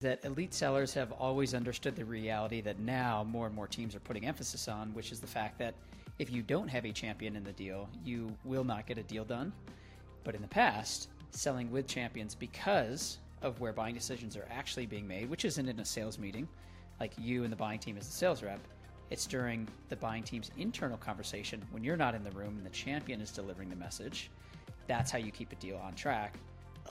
that elite sellers have always understood the reality that now more and more teams are putting emphasis on, which is the fact that if you don't have a champion in the deal, you will not get a deal done. But in the past, selling with champions because of where buying decisions are actually being made, which isn't in a sales meeting, like you and the buying team as the sales rep. It's during the buying team's internal conversation when you're not in the room and the champion is delivering the message. That's how you keep a deal on track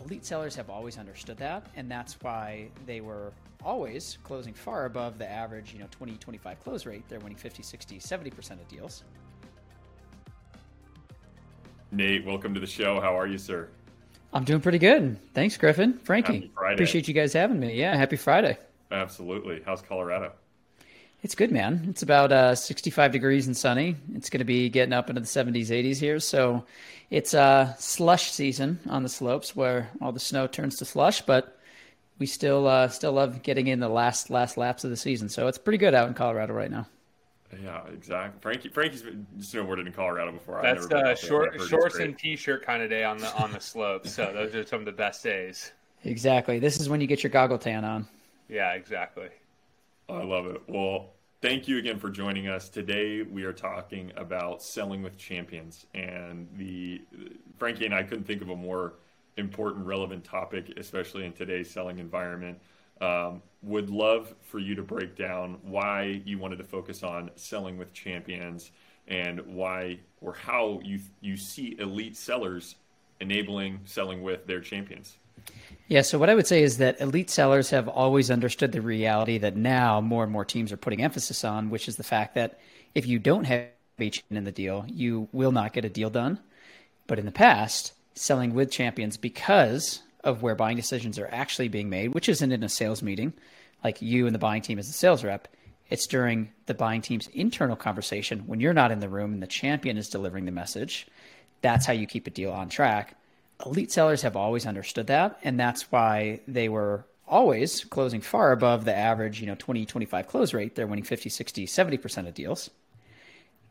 elite sellers have always understood that, and that's why they were always closing far above the average, you know, 20, 25 close rate. They're winning 50, 60, 70% of deals. Nate, welcome to the show. How are you, sir? I'm doing pretty good. Thanks, Griffin. Frankie. Appreciate you guys having me. Yeah, happy Friday. Absolutely. How's Colorado? It's good, man. It's about uh, 65 degrees and sunny. It's going to be getting up into the 70s, 80s here. So it's uh, slush season on the slopes where all the snow turns to slush, but we still uh, still love getting in the last last laps of the season. So it's pretty good out in Colorado right now. Yeah, exactly. Frankie Frankie's been snowboarded in Colorado before. That's uh, short, shorts and t-shirt kind of day on the on the slopes. so those are some of the best days. Exactly. This is when you get your goggle tan on. Yeah, exactly. I love it. Well, thank you again for joining us. Today we are talking about selling with champions, and the Frankie and I couldn't think of a more important, relevant topic, especially in today's selling environment. Um, would love for you to break down why you wanted to focus on selling with champions and why or how you you see elite sellers enabling selling with their champions. Yeah, so what I would say is that elite sellers have always understood the reality that now more and more teams are putting emphasis on, which is the fact that if you don't have champion in the deal, you will not get a deal done. But in the past, selling with champions because of where buying decisions are actually being made, which isn't in a sales meeting, like you and the buying team as a sales rep. It's during the buying team's internal conversation when you're not in the room and the champion is delivering the message. That's how you keep a deal on track elite sellers have always understood that and that's why they were always closing far above the average you know 20 25 close rate. They're winning 50 60 70% of deals.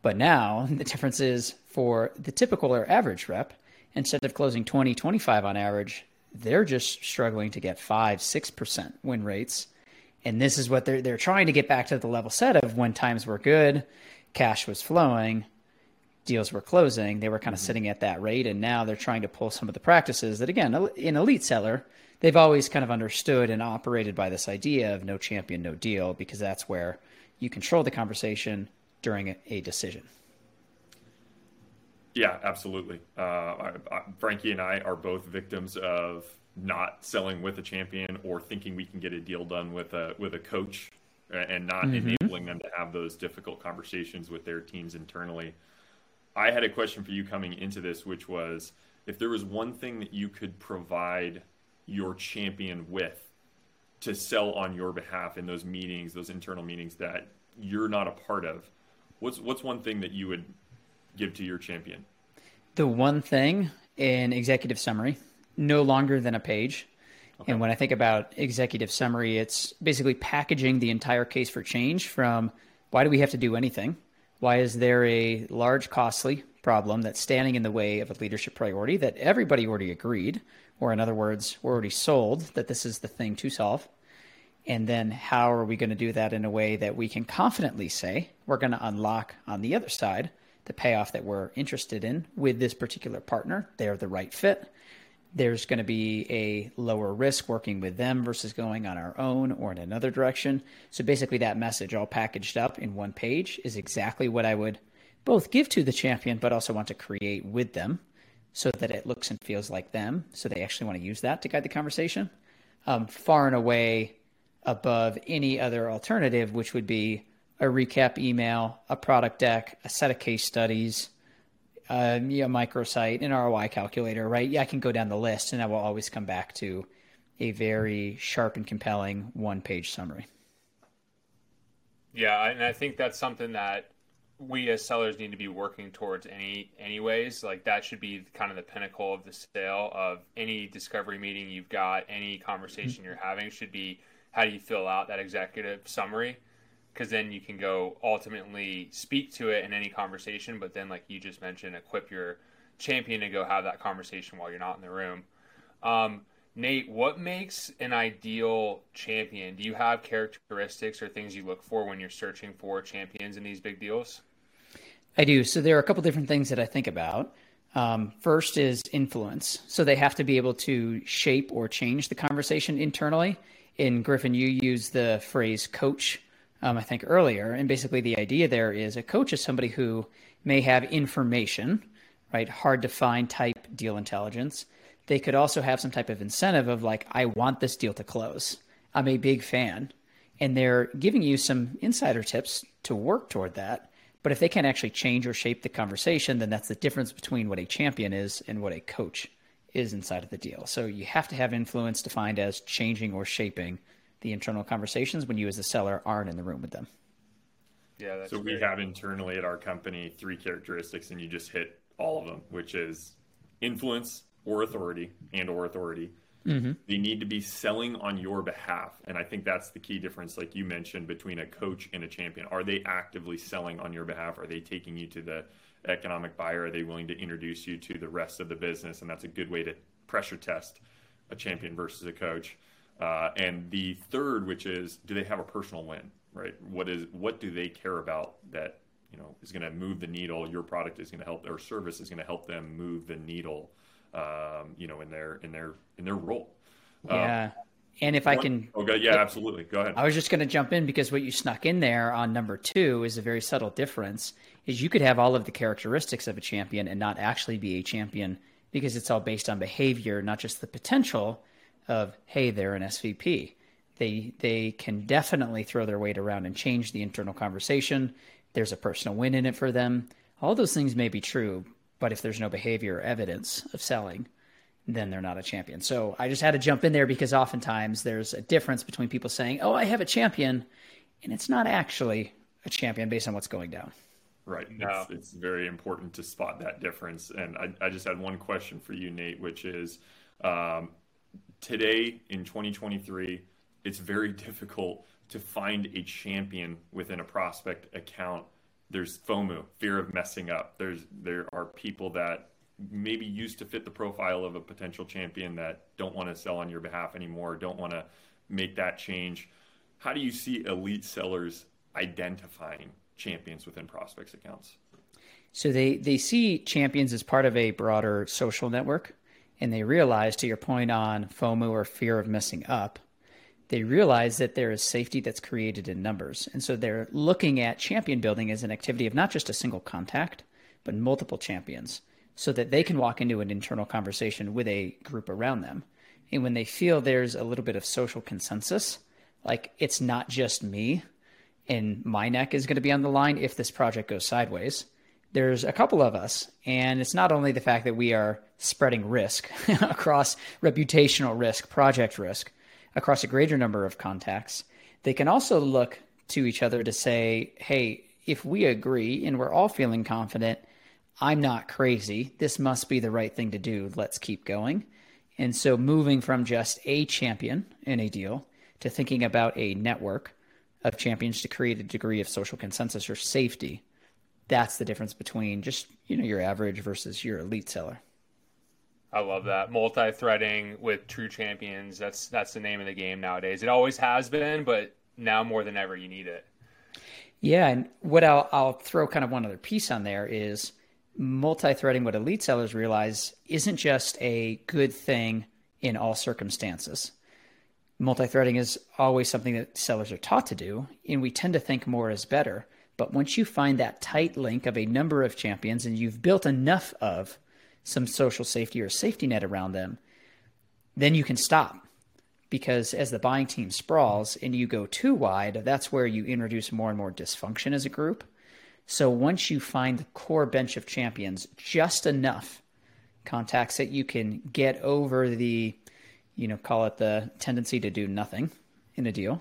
But now the difference is for the typical or average rep instead of closing 20 25 on average they're just struggling to get 5 6% win rates. And this is what they're they're trying to get back to the level set of when times were good cash was flowing deals were closing, they were kind of mm-hmm. sitting at that rate. And now they're trying to pull some of the practices that, again, in elite seller, they've always kind of understood and operated by this idea of no champion, no deal, because that's where you control the conversation during a, a decision. Yeah, absolutely. Uh, I, I, Frankie and I are both victims of not selling with a champion or thinking we can get a deal done with a with a coach and not mm-hmm. enabling them to have those difficult conversations with their teams internally. I had a question for you coming into this, which was if there was one thing that you could provide your champion with to sell on your behalf in those meetings, those internal meetings that you're not a part of, what's what's one thing that you would give to your champion? The one thing in executive summary, no longer than a page. Okay. And when I think about executive summary, it's basically packaging the entire case for change from why do we have to do anything? Why is there a large, costly problem that's standing in the way of a leadership priority that everybody already agreed, or in other words, we're already sold that this is the thing to solve? And then how are we going to do that in a way that we can confidently say we're going to unlock on the other side the payoff that we're interested in with this particular partner? They're the right fit there's going to be a lower risk working with them versus going on our own or in another direction. So basically, that message all packaged up in one page is exactly what I would both give to the champion, but also want to create with them so that it looks and feels like them. So they actually want to use that to guide the conversation. Um, far and away above any other alternative, which would be a recap email, a product deck, a set of case studies uh, you know, microsite, an ROI calculator, right? Yeah, I can go down the list and I will always come back to a very sharp and compelling one page summary. Yeah, and I think that's something that we as sellers need to be working towards any anyways like that should be kind of the pinnacle of the sale of any discovery meeting you've got any conversation mm-hmm. you're having should be how do you fill out that executive summary because then you can go ultimately speak to it in any conversation. But then, like you just mentioned, equip your champion to go have that conversation while you're not in the room. Um, Nate, what makes an ideal champion? Do you have characteristics or things you look for when you're searching for champions in these big deals? I do. So there are a couple different things that I think about. Um, first is influence. So they have to be able to shape or change the conversation internally. In Griffin, you use the phrase coach, um, I think, earlier. And basically, the idea there is a coach is somebody who may have information, right? Hard to find type deal intelligence they could also have some type of incentive of like, I want this deal to close. I'm a big fan. And they're giving you some insider tips to work toward that. But if they can't actually change or shape the conversation, then that's the difference between what a champion is and what a coach is inside of the deal. So you have to have influence defined as changing or shaping the internal conversations when you as the seller aren't in the room with them. Yeah. so great. we have internally at our company three characteristics, and you just hit all of them, which is influence, or authority and or authority mm-hmm. they need to be selling on your behalf and i think that's the key difference like you mentioned between a coach and a champion are they actively selling on your behalf are they taking you to the economic buyer are they willing to introduce you to the rest of the business and that's a good way to pressure test a champion versus a coach uh, and the third which is do they have a personal win right what is what do they care about that you know is going to move the needle your product is going to help their service is going to help them move the needle um, you know, in their in their in their role. Yeah. Um, and if I can, okay, yeah, absolutely. Go ahead. I was just going to jump in because what you snuck in there on number two is a very subtle difference. Is you could have all of the characteristics of a champion and not actually be a champion because it's all based on behavior, not just the potential of hey, they're an SVP. They they can definitely throw their weight around and change the internal conversation. There's a personal win in it for them. All those things may be true, but if there's no behavior or evidence of selling, then they're not a champion. So I just had to jump in there because oftentimes there's a difference between people saying, "Oh, I have a champion," and it's not actually a champion based on what's going down. Right. No. It's, it's very important to spot that difference. And I, I, just had one question for you, Nate, which is um, today in 2023, it's very difficult to find a champion within a prospect account there's FOMO, fear of messing up. There's there are people that maybe used to fit the profile of a potential champion that don't want to sell on your behalf anymore, don't want to make that change. How do you see elite sellers identifying champions within prospects accounts? So they they see champions as part of a broader social network and they realize to your point on FOMO or fear of messing up they realize that there is safety that's created in numbers. And so they're looking at champion building as an activity of not just a single contact, but multiple champions so that they can walk into an internal conversation with a group around them. And when they feel there's a little bit of social consensus, like it's not just me and my neck is going to be on the line if this project goes sideways. There's a couple of us, and it's not only the fact that we are spreading risk across reputational risk, project risk, across a greater number of contacts, they can also look to each other to say, hey, if we agree and we're all feeling confident, I'm not crazy. This must be the right thing to do. Let's keep going. And so moving from just a champion in a deal to thinking about a network of champions to create a degree of social consensus or safety, that's the difference between just, you know, your average versus your elite seller. I love that multi-threading with true champions. That's that's the name of the game nowadays. It always has been, but now more than ever, you need it. Yeah, and what I'll I'll throw kind of one other piece on there is multi-threading. What elite sellers realize isn't just a good thing in all circumstances. Multi-threading is always something that sellers are taught to do, and we tend to think more is better. But once you find that tight link of a number of champions and you've built enough of some social safety or safety net around them, then you can stop. Because as the buying team sprawls and you go too wide, that's where you introduce more and more dysfunction as a group. So once you find the core bench of champions, just enough contacts that you can get over the, you know, call it the tendency to do nothing in a deal,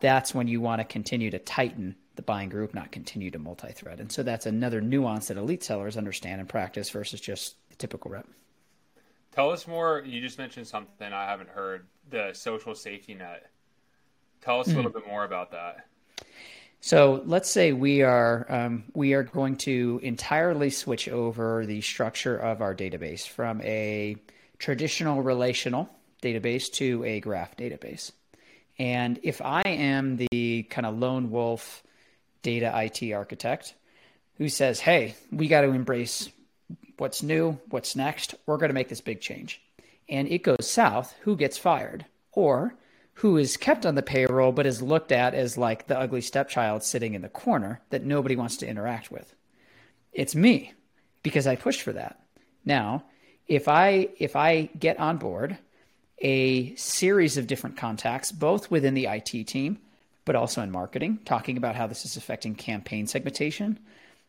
that's when you want to continue to tighten the buying group, not continue to multi-thread. And so that's another nuance that elite sellers understand and practice versus just the typical rep. Tell us more. You just mentioned something I haven't heard: the social safety net. Tell us a little mm bit more about that. So let's say we are um, we are going to entirely switch over the structure of our database from a traditional relational database to a graph database. And if I am the kind of lone wolf data IT architect who says, hey, we got to embrace what's new, what's next, we're going to make this big change. And it goes south, who gets fired? Or who is kept on the payroll but is looked at as like the ugly stepchild sitting in the corner that nobody wants to interact with. It's me because I pushed for that. Now, if I if I get on board a series of different contacts both within the IT team but also in marketing, talking about how this is affecting campaign segmentation,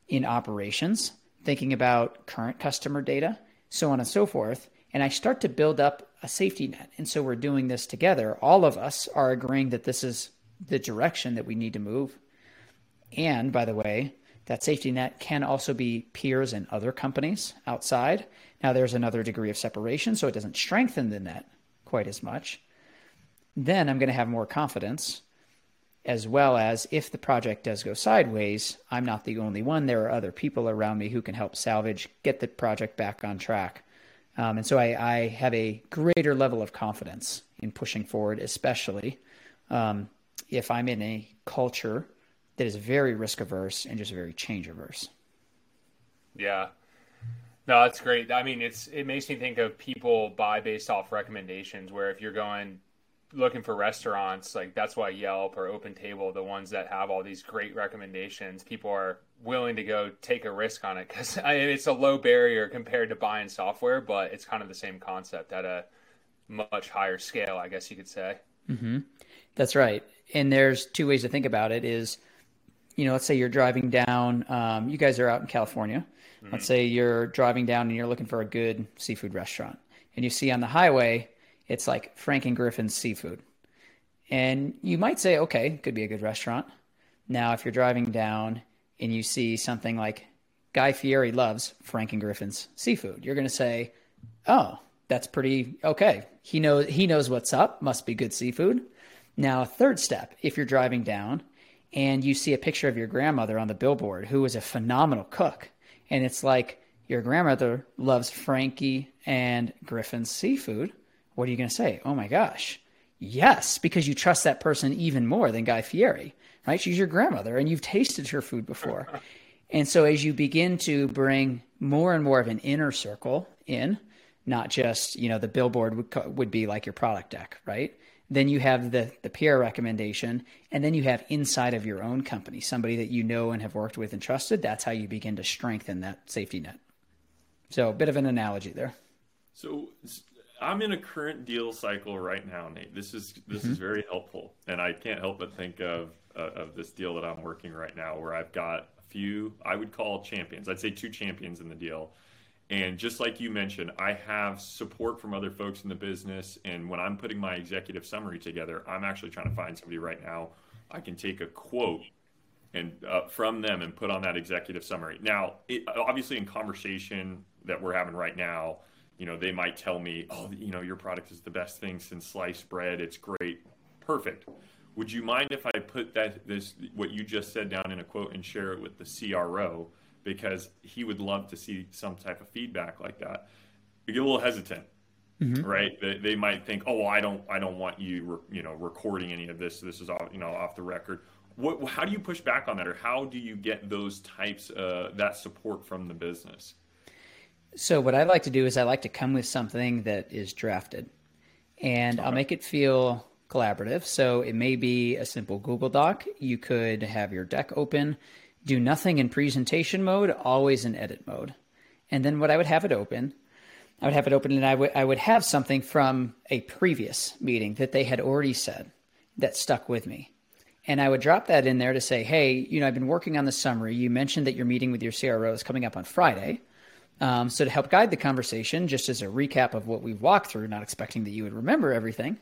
in operations, thinking about current customer data, so on and so forth, and I start to build up a safety net. And so we're doing this together. All of us are agreeing that this is the direction that we need to move. And by the way, that safety net can also be peers and other companies outside. Now, there's another degree of separation, so it doesn't strengthen the net quite as much. Then I'm going to have more confidence, as well as if the project does go sideways, I'm not the only one. There are other people around me who can help salvage, get the project back on track. Um, and so I, I, have a greater level of confidence in pushing forward, especially um, if I'm in a culture that is very risk averse and just very change averse. Yeah. No, that's great. I mean, it's it makes me think of people buy based off recommendations. Where if you're going looking for restaurants, like that's why Yelp or Open Table, the ones that have all these great recommendations, people are willing to go take a risk on it because I mean, it's a low barrier compared to buying software, but it's kind of the same concept at a much higher scale, I guess you could say. Mm-hmm. That's right. And there's two ways to think about it: is you know, let's say you're driving down. Um, you guys are out in California. Mm-hmm. Let's say you're driving down and you're looking for a good seafood restaurant, and you see on the highway it's like Frank and Griffin's seafood. And you might say, okay, could be a good restaurant. Now, if you're driving down and you see something like Guy Fieri loves Frank and Griffin's seafood, you're going to say, oh, that's pretty okay. He knows he knows what's up. Must be good seafood. Now, third step, if you're driving down and you see a picture of your grandmother on the billboard, who was a phenomenal cook, and it's like your grandmother loves Frankie and Griffin's seafood what are you going to say? Oh my gosh. Yes, because you trust that person even more than Guy Fieri, right? She's your grandmother and you've tasted her food before. and so as you begin to bring more and more of an inner circle in, not just, you know, the billboard would, would be like your product deck, right? Then you have the, the peer recommendation, and then you have inside of your own company, somebody that you know and have worked with and trusted. That's how you begin to strengthen that safety net. So, a bit of an analogy there. So, I'm in a current deal cycle right now, Nate. This is this mm-hmm. is very helpful, and I can't help but think of uh, of this deal that I'm working right now, where I've got a few I would call champions. I'd say two champions in the deal, and just like you mentioned, I have support from other folks in the business. And when I'm putting my executive summary together, I'm actually trying to find somebody right now I can take a quote and uh, from them and put on that executive summary. Now, it, obviously, in conversation that we're having right now you know, they might tell me, oh, you know, your product is the best thing since sliced bread. It's great. Perfect. Would you mind if I put that this what you just said down in a quote and share it with the CRO because he would love to see some type of feedback like that. You get a little hesitant, mm-hmm. right? They, they, might think, oh, well, I don't, I don't want you, re, you know, recording any of this. This is off, you know, off the record. What, how do you push back on that, or how do you get those types, uh, that support from the business? So what I like to do is I like to come with something that is drafted, and I'll make it feel collaborative. So it may be a simple Google Doc. You could have your deck open, do nothing in presentation mode, always in edit mode. And then what I would have it open, I would have it open and I would I would have something from a previous meeting that they had already said that stuck with me. And I would drop that in there to say, hey, you know, I've been working on the summary. You mentioned that your meeting with your CRO is coming up on Friday. Um, so, to help guide the conversation, just as a recap of what we've walked through, not expecting that you would remember everything,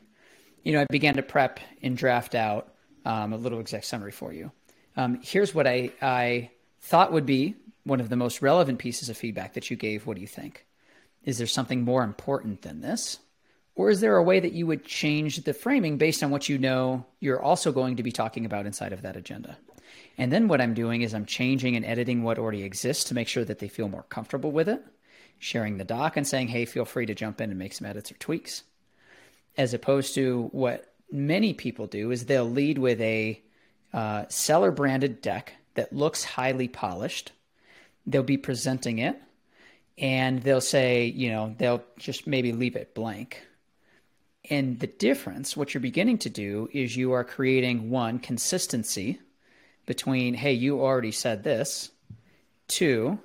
you know, I began to prep and draft out um, a little exec summary for you. Um, here's what I, I thought would be one of the most relevant pieces of feedback that you gave. What do you think? Is there something more important than this? Or is there a way that you would change the framing based on what you know you're also going to be talking about inside of that agenda? And then what I'm doing is I'm changing and editing what already exists to make sure that they feel more comfortable with it. sharing the doc and saying, hey, feel free to jump in and make some edits or tweaks. As opposed to what many people do is they'll lead with a uh, seller branded deck that looks highly polished. They'll be presenting it and they'll say, you know, they'll just maybe leave it blank. And the difference, what you're beginning to do is you are creating one consistency between, hey, you already said this. Two,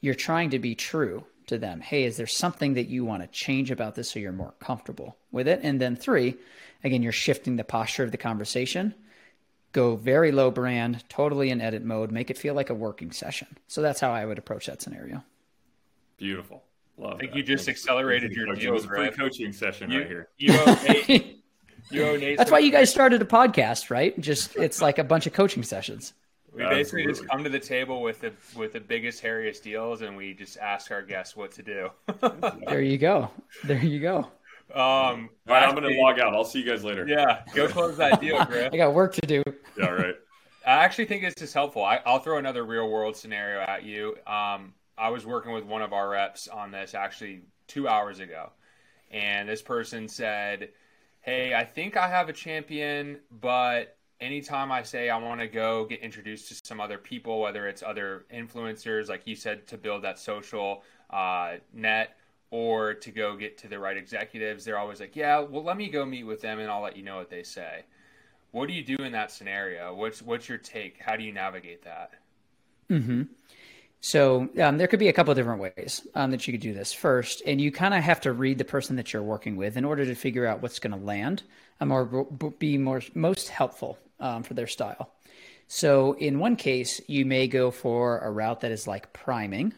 you're trying to be true to them. Hey, is there something that you want to change about this so you're more comfortable with it? And then three, again, you're shifting the posture of the conversation. Go very low brand, totally in edit mode, make it feel like a working session. So that's how I would approach that scenario. Beautiful. Love I think that. you just accelerated your deal. It was a free coaching session you, right here. You owe Nate, you owe Nate That's why you guys started a podcast, right? Just it's like a bunch of coaching sessions. We basically Absolutely. just come to the table with the with the biggest, hairiest deals, and we just ask our guests what to do. there you go. There you go. Um, All right, I'm going to log out. I'll see you guys later. Yeah, go close that deal, Griff. I got work to do. Yeah, right. I actually think this is helpful. I, will throw another real world scenario at you. Um, I was working with one of our reps on this actually two hours ago, and this person said, "Hey, I think I have a champion, but anytime I say I want to go get introduced to some other people, whether it's other influencers, like you said, to build that social uh, net." Or to go get to the right executives, they're always like, "Yeah, well, let me go meet with them, and I'll let you know what they say." What do you do in that scenario? What's what's your take? How do you navigate that? Hmm. So um, there could be a couple of different ways um, that you could do this. First, and you kind of have to read the person that you're working with in order to figure out what's going to land um, or be more most helpful um, for their style. So in one case, you may go for a route that is like priming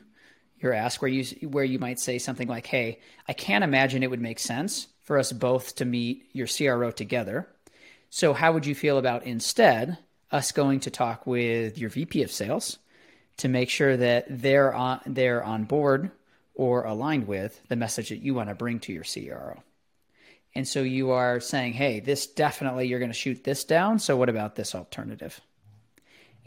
your ask, where you where you might say something like, "Hey, I can't imagine it would make sense for us both to meet your CRO together. So how would you feel about instead us going to talk with your VP of Sales?" To make sure that they're on they're on board or aligned with the message that you want to bring to your CRO. And so you are saying, hey, this definitely you're going to shoot this down. So what about this alternative?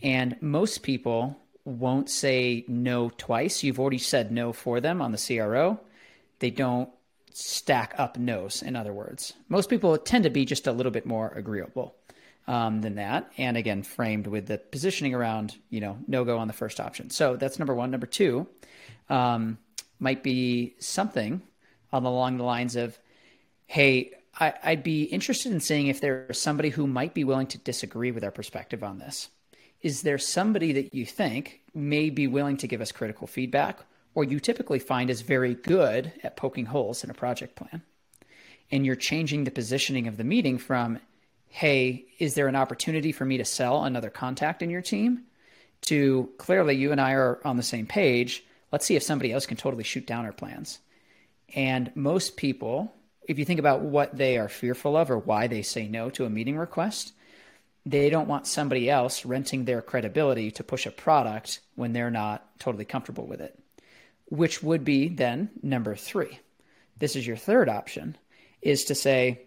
And most people won't say no twice. You've already said no for them on the CRO. They don't stack up no's, in other words. Most people tend to be just a little bit more agreeable um, than that. And again, framed with the positioning around, you know, no go on the first option. So that's number one. Number two um, might be something along the lines of, hey, I, I'd be interested in seeing if there's somebody who might be willing to disagree with our perspective on this. Is there somebody that you think may be willing to give us critical feedback, or you typically find is very good at poking holes in a project plan? And you're changing the positioning of the meeting from, hey, is there an opportunity for me to sell another contact in your team? To clearly, you and I are on the same page. Let's see if somebody else can totally shoot down our plans. And most people, if you think about what they are fearful of or why they say no to a meeting request, they don't want somebody else renting their credibility to push a product when they're not totally comfortable with it, which would be then number three. This is your third option is to say,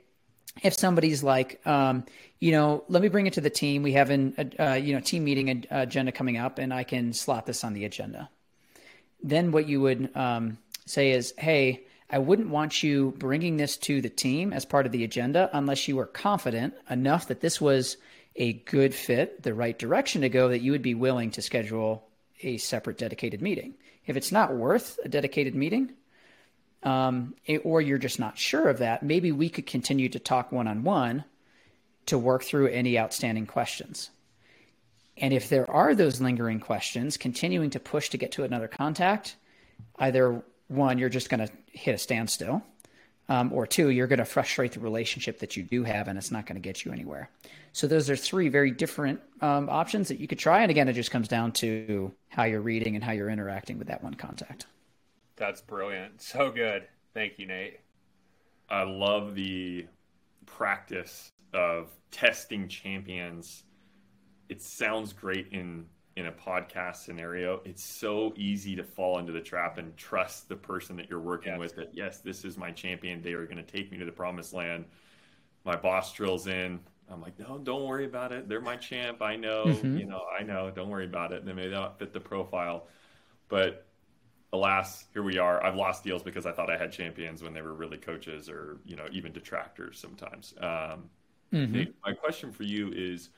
if somebody's like, um, you know, let me bring it to the team. We have an, uh, you know, team meeting agenda coming up, and I can slot this on the agenda. Then what you would um, say is, hey, I wouldn't want you bringing this to the team as part of the agenda unless you were confident enough that this was a good fit, the right direction to go, that you would be willing to schedule a separate dedicated meeting. If it's not worth a dedicated meeting, um, or you're just not sure of that, maybe we could continue to talk one on one to work through any outstanding questions. And if there are those lingering questions, continuing to push to get to another contact, either one, you're just going to hit a standstill, um, or two, you're going to frustrate the relationship that you do have and it's not going to get you anywhere. So, those are three very different um, options that you could try. And again, it just comes down to how you're reading and how you're interacting with that one contact. That's brilliant. So good. Thank you, Nate. I love the practice of testing champions. It sounds great in in a podcast scenario. It's so easy to fall into the trap and trust the person that you're working yes. with that yes, this is my champion. They are going to take me to the promised land. My boss drills in. I'm like, no, don't worry about it. They're my champ. I know, mm-hmm. you know, I know. Don't worry about it. They may not fit the profile, but alas, here we are. I've lost deals because I thought I had champions when they were really coaches or you know even detractors sometimes. Um, mm-hmm. my question for you is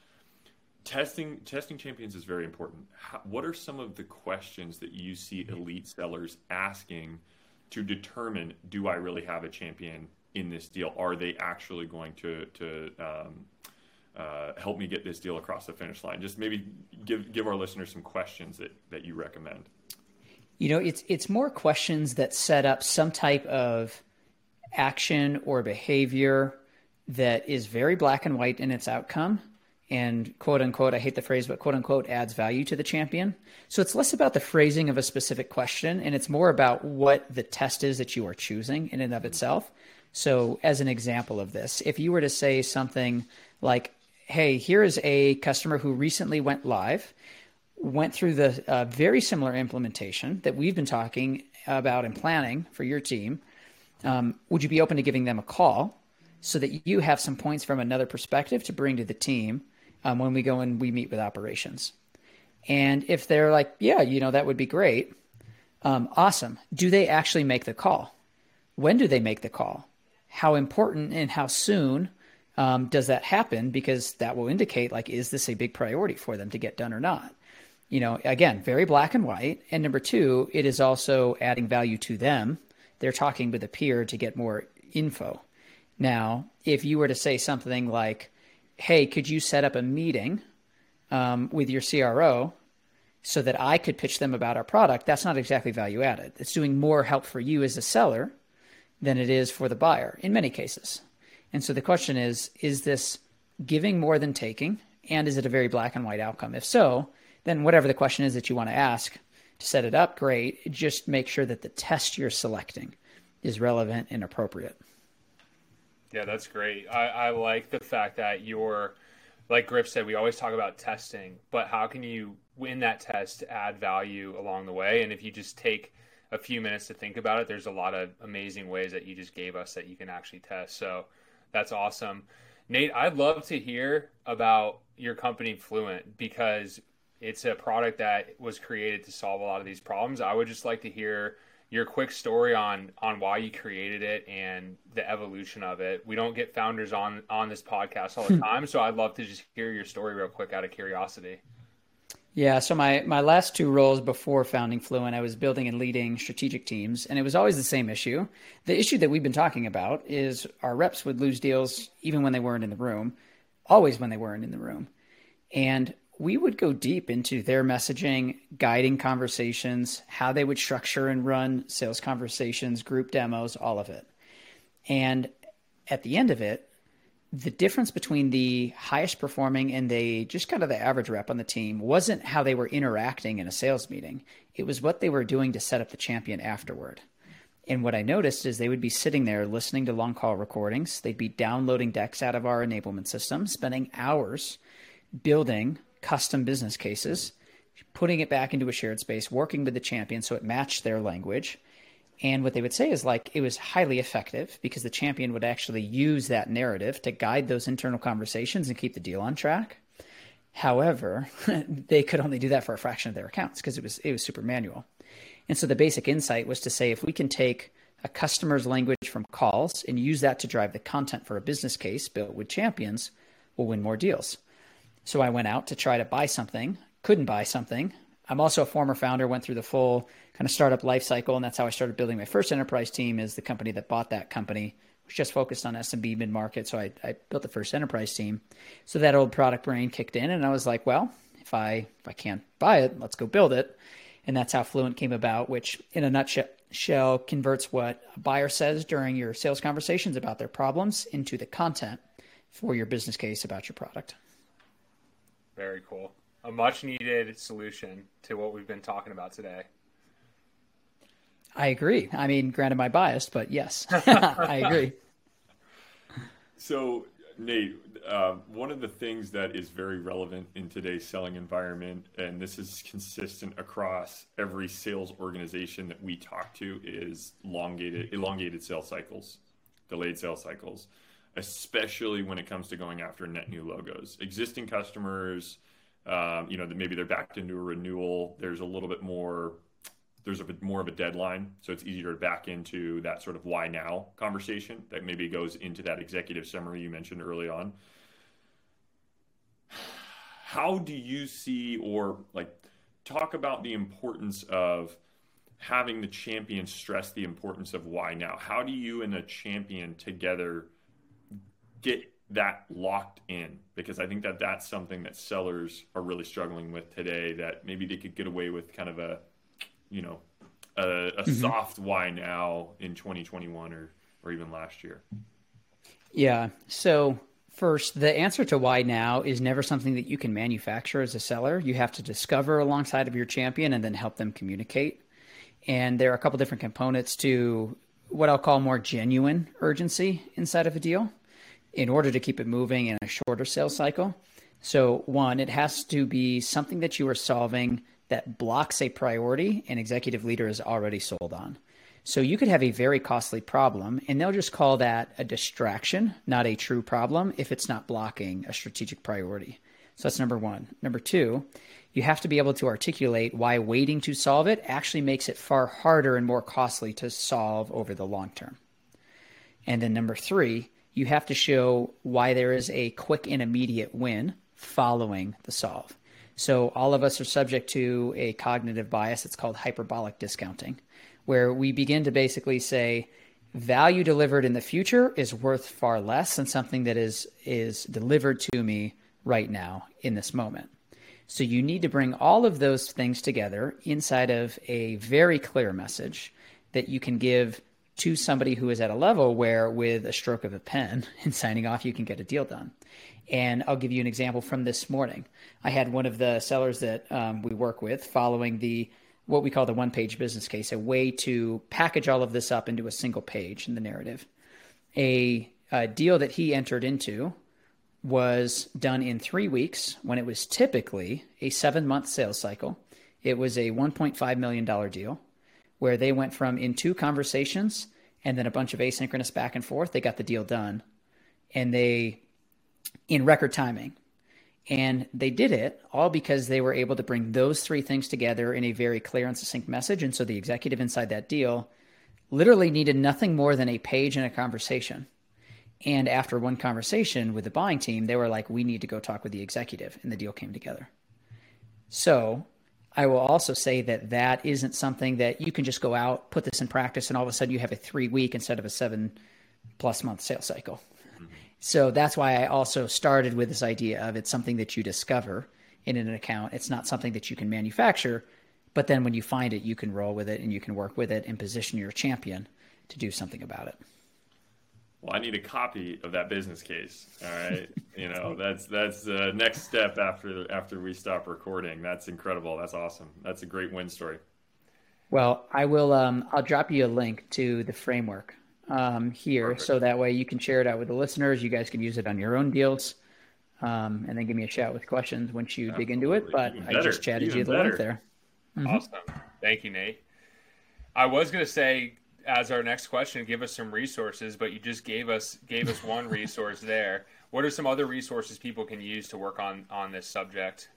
testing testing champions is very important. How, what are some of the questions that you see elite sellers asking to determine do I really have a champion in this deal? Are they actually going to to um, uh, help me get this deal across the finish line? Just maybe give give our listeners some questions that that you recommend. You know, it's it's more questions that set up some type of action or behavior that is very black and white in its outcome and quote unquote, I hate the phrase, but quote unquote adds value to the champion. So it's less about the phrasing of a specific question and it's more about what the test is that you are choosing in and of itself. So, as an example of this, if you were to say something like, Hey, here is a customer who recently went live, went through the uh, very similar implementation that we've been talking about and planning for your team. Um, would you be open to giving them a call so that you have some points from another perspective to bring to the team um, when we go and we meet with operations. And if they're like, yeah, you know, that would be great, um, awesome. Do they actually make the call? When do they make the call? How important and how soon um, does that happen? Because that will indicate, like, is this a big priority for them to get done or not? You know, again, very black and white. And number two, it is also adding value to them. They're talking with a peer to get more info. Now, if you were to say something like, hey, could you set up a meeting um, with your CRO so that I could pitch them about our product? That's not exactly value added. It's doing more help for you as a seller than it is for the buyer in many cases. And so the question is is this giving more than taking? And is it a very black and white outcome? If so, then whatever the question is that you want to ask to set it up, great. Just make sure that the test you're selecting is relevant and appropriate. Yeah, that's great. I, I like the fact that you're, like Griff said, we always talk about testing, but how can you, in that test, add value along the way? And if you just take a few minutes to think about it, there's a lot of amazing ways that you just gave us that you can actually test. So that's awesome. Nate, I'd love to hear about your company Fluint because it's a product that was created to solve a lot of these problems. I would just like to hear your quick story on on why you created it and the evolution of it. We don't get founders on on this podcast all the time, so I'd love to just hear your story real quick out of curiosity. Yeah, so my my last two roles before founding Fluint, I was building and leading strategic teams, and it was always the same issue. The issue that we've been talking about is our reps would lose deals even when they weren't in the room, always when they weren't in the room. And we would go deep into their messaging, guiding conversations, how they would structure and run sales conversations, group demos, all of it. And at the end of it, the difference between the highest performing and the just kind of the average rep on the team wasn't how they were interacting in a sales meeting. It was what they were doing to set up the champion afterward. And what I noticed is they would be sitting there listening to long call recordings. They'd be downloading decks out of our enablement system, spending hours building custom business cases, putting it back into a shared space, working with the champion so it matched their language. And what they would say is like it was highly effective because the champion would actually use that narrative to guide those internal conversations and keep the deal on track. However, they could only do that for a fraction of their accounts because it was it was super manual. And so the basic insight was to say if we can take a customer's language from calls and use that to drive the content for a business case built with champions, we'll win more deals. So I went out to try to buy something, couldn't buy something. I'm also a former founder, went through the full kind of startup life cycle, and that's how I started building my first enterprise team. Is the company that bought that company was just focused on SMB mid market, so I, I built the first enterprise team. So that old product brain kicked in, and I was like, well, if I if I can't buy it, let's go build it. And that's how Fluint came about, which in a nutshell converts what a buyer says during your sales conversations about their problems into the content for your business case about your product. Very cool. A much needed solution to what we've been talking about today. I agree. I mean, granted, my bias, but yes, I agree. So, Nate, uh, one of the things that is very relevant in today's selling environment, and this is consistent across every sales organization that we talk to, is elongated, elongated sales cycles, delayed sales cycles especially when it comes to going after net new logos. Existing customers, um, you know, maybe they're backed into a renewal. There's a little bit more there's a bit more of a deadline, so it's easier to back into that sort of why now conversation that maybe goes into that executive summary you mentioned early on. How do you see or like talk about the importance of having the champion stress the importance of why now? How do you and the champion together get that locked in? Because I think that that's something that sellers are really struggling with today. That maybe they could get away with kind of a, you know, a, a mm-hmm. soft why now in 2021 or or even last year. Yeah. So First, the answer to why now is never something that you can manufacture as a seller. You have to discover alongside of your champion and then help them communicate. And there are a couple different components to what I'll call more genuine urgency inside of a deal in order to keep it moving in a shorter sales cycle. So, one, it has to be something that you are solving that blocks a priority an executive leader is already sold on. So you could have a very costly problem, and they'll just call that a distraction, not a true problem, if it's not blocking a strategic priority. So that's number one. Number two, you have to be able to articulate why waiting to solve it actually makes it far harder and more costly to solve over the long term. And then number three, you have to show why there is a quick and immediate win following the solve. So all of us are subject to a cognitive bias. It's called hyperbolic discounting where we begin to basically say value delivered in the future is worth far less than something that is is delivered to me right now in this moment. So you need to bring all of those things together inside of a very clear message that you can give to somebody who is at a level where with a stroke of a pen and signing off you can get a deal done. And I'll give you an example from this morning. I had one of the sellers that um, we work with following the what we call the one page business case, a way to package all of this up into a single page in the narrative. A, a deal that he entered into was done in three weeks when it was typically a seven month sales cycle. It was a $1.5 million deal where they went from in two conversations and then a bunch of asynchronous back and forth, they got the deal done. And they, in record timing, and they did it all because they were able to bring those three things together in a very clear and succinct message. And so the executive inside that deal literally needed nothing more than a page and a conversation. And after one conversation with the buying team, they were like, we need to go talk with the executive. And the deal came together. So I will also say that that isn't something that you can just go out, put this in practice, and all of a sudden you have a three week instead of a seven plus month sales cycle. Mm-hmm. So that's why I also started with this idea of it's something that you discover in an account. It's not something that you can manufacture, but then when you find it, you can roll with it and you can work with it and position your champion to do something about it. Well, I need a copy of that business case. All right, you know that's that's the next step after after we stop recording. That's incredible. That's awesome. That's a great win story. Well, I will. Um, I'll drop you a link to the framework um, here, Perfect. so that way you can share it out with the listeners. You guys can use it on your own deals, um, and then give me a shout with questions once you Absolutely. dig into it. But I just chatted Even you the better. link there. Mm-hmm. Awesome, thank you, Nate. I was going to say as our next question, give us some resources, but you just gave us gave us one resource there. What are some other resources people can use to work on on this subject?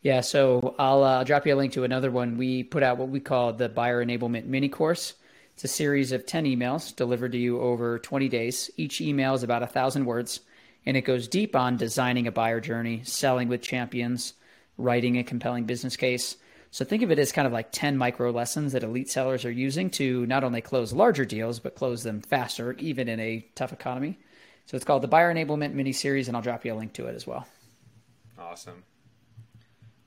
Yeah, so I'll uh, drop you a link to another one. We put out what we call the buyer enablement mini course. It's a series of 10 emails delivered to you over 20 days. Each email is about a thousand words, and it goes deep on designing a buyer journey, selling with champions, writing a compelling business case. So think of it as kind of like 10 micro lessons that elite sellers are using to not only close larger deals, but close them faster, even in a tough economy. So it's called the Buyer Enablement Mini Series, and I'll drop you a link to it as well. Awesome.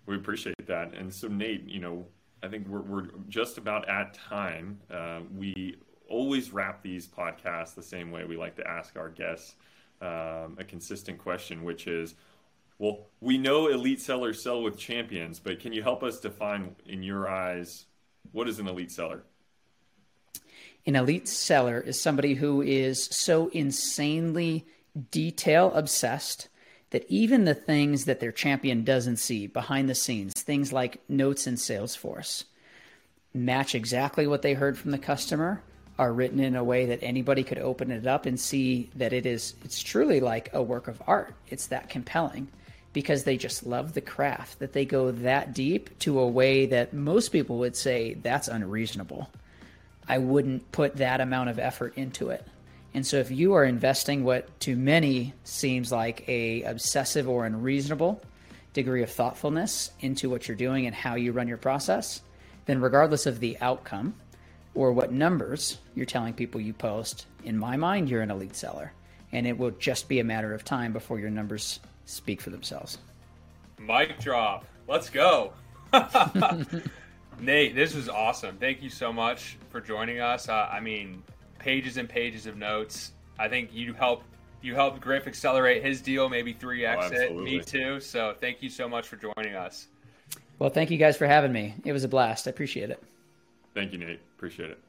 We appreciate that. And so, Nate, you know, I think we're, we're just about at time. Uh, we always wrap these podcasts the same way. We like to ask our guests um, a consistent question, which is, well, we know elite sellers sell with champions, but can you help us define, in your eyes, what is an elite seller? An elite seller is somebody who is so insanely detail obsessed that even the things that their champion doesn't see behind the scenes, things like notes in Salesforce, match exactly what they heard from the customer, are written in a way that anybody could open it up and see that it is it's truly like a work of art. It's that compelling. Because they just love the craft, that they go that deep to a way that most people would say that's unreasonable. I wouldn't put that amount of effort into it. And so if you are investing what to many seems like a obsessive or unreasonable degree of thoughtfulness into what you're doing and how you run your process, then regardless of the outcome or what numbers you're telling people you post, in my mind you're an elite seller. And it will just be a matter of time before your numbers speak for themselves. Mic drop. Let's go. Nate, this was awesome. Thank you so much for joining us. Uh, I mean, pages and pages of notes. I think you helped you helped Griff accelerate his deal, maybe three x oh, it. Me too. So thank you so much for joining us. Well, thank you guys for having me. It was a blast. I appreciate it. Thank you, Nate. Appreciate it.